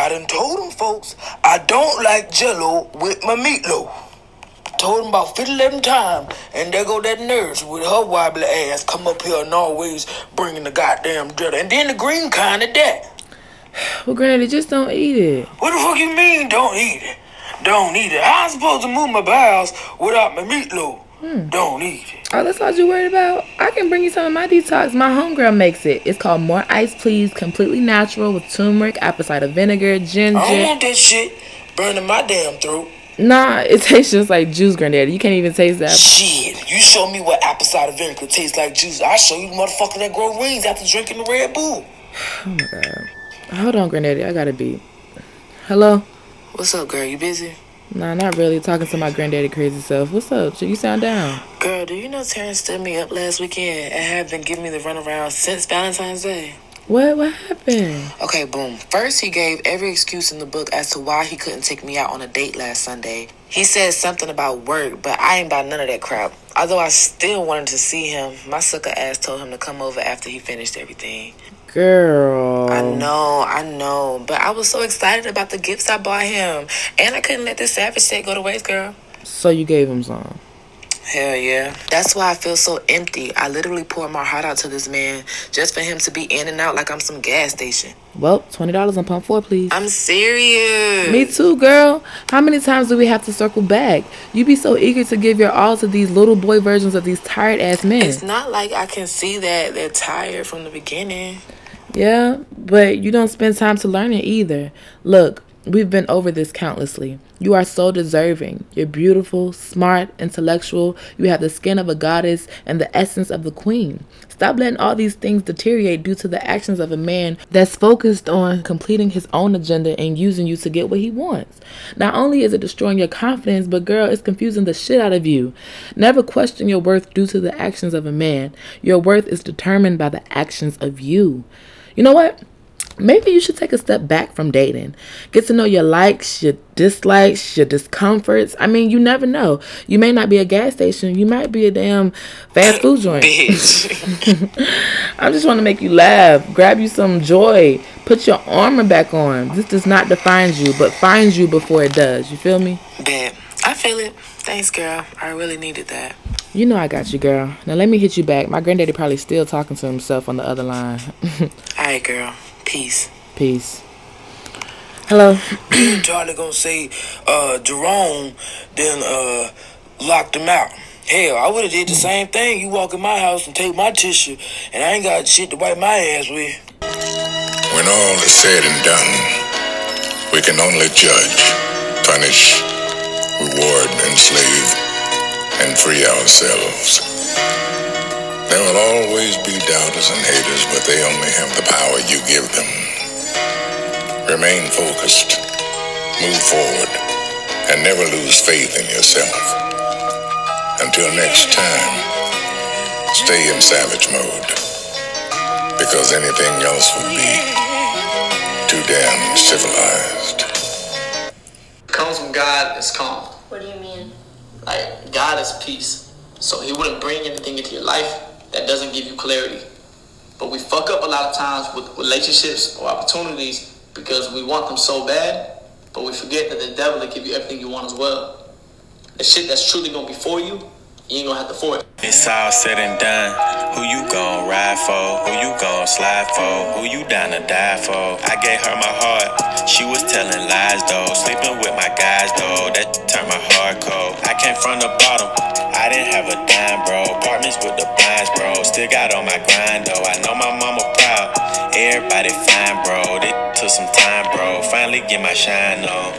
I done told them folks I don't like jello with my meatloaf. Told them about 50 11 times, and there go that nurse with her wobbly ass come up here and always bringing the goddamn jello. And then the green kind of that. Well, Granny, just don't eat it. What the fuck you mean don't eat it? Don't eat it. How am I supposed to move my bowels without my meatloaf? Hmm. Don't eat it. Oh, that's all you're worried about? I can bring you some of my detox. My homegirl makes it. It's called More Ice Please, completely natural with turmeric, apple cider vinegar, ginger. I don't want that shit burning my damn throat. Nah, it tastes just like juice, Granddaddy. You can't even taste that. Shit, you show me what apple cider vinegar tastes like juice. I show you the motherfucker that grow wings after drinking the Red Bull. Oh my god. Hold on, Granddaddy. I gotta be. Hello? What's up, girl? You busy? Nah, not really. Talking to my granddaddy crazy self. What's up? You sound down. Girl, do you know Terrence stood me up last weekend and have been giving me the runaround since Valentine's Day? What? What happened? Okay, boom. First, he gave every excuse in the book as to why he couldn't take me out on a date last Sunday. He said something about work, but I ain't about none of that crap. Although I still wanted to see him, my sucker ass told him to come over after he finished everything. Girl. I know, I know, but I was so excited about the gifts I bought him, and I couldn't let this savage shit go to waste, girl. So you gave him some. Hell yeah. That's why I feel so empty. I literally poured my heart out to this man just for him to be in and out like I'm some gas station. Well, twenty dollars on pump four, please. I'm serious. Me too, girl. How many times do we have to circle back? You be so eager to give your all to these little boy versions of these tired ass men. It's not like I can see that they're tired from the beginning. Yeah, but you don't spend time to learn it either. Look, we've been over this countlessly. You are so deserving. You're beautiful, smart, intellectual. You have the skin of a goddess and the essence of the queen. Stop letting all these things deteriorate due to the actions of a man that's focused on completing his own agenda and using you to get what he wants. Not only is it destroying your confidence, but girl, it's confusing the shit out of you. Never question your worth due to the actions of a man. Your worth is determined by the actions of you. You know what? Maybe you should take a step back from dating. Get to know your likes, your dislikes, your discomforts. I mean, you never know. You may not be a gas station. You might be a damn fast food joint. Bitch. I just want to make you laugh, grab you some joy, put your armor back on. This does not define you, but finds you before it does. You feel me? Bet. I feel it. Thanks, girl. I really needed that. You know I got you, girl. Now let me hit you back. My granddaddy probably still talking to himself on the other line. Alright, girl. Peace. Peace. Hello. Charlie gonna say uh Jerome then uh locked him out. Hell, I would have did the same thing. You walk in my house and take my tissue, and I ain't got shit to wipe my ass with. When all is said and done, we can only judge, punish, reward, enslave, and free ourselves. There will always be doubters and haters, but they only have the power you give them. Remain focused, move forward, and never lose faith in yourself. Until next time, stay in savage mode, because anything else would be too damn civilized. comes from God is calm. What do you mean? Like God is peace. So he wouldn't bring anything into your life that doesn't give you clarity. But we fuck up a lot of times with relationships or opportunities because we want them so bad, but we forget that the devil will give you everything you want as well. The shit that's truly gonna be for you, you ain't gonna have to for it. It's all said and done. Who you gon' ride for? Who you gon' slide for? Who you down to die for? I gave her my heart. She was telling lies though. Sleeping with my guys though. Everybody fine, bro. They took some time, bro. Finally get my shine on.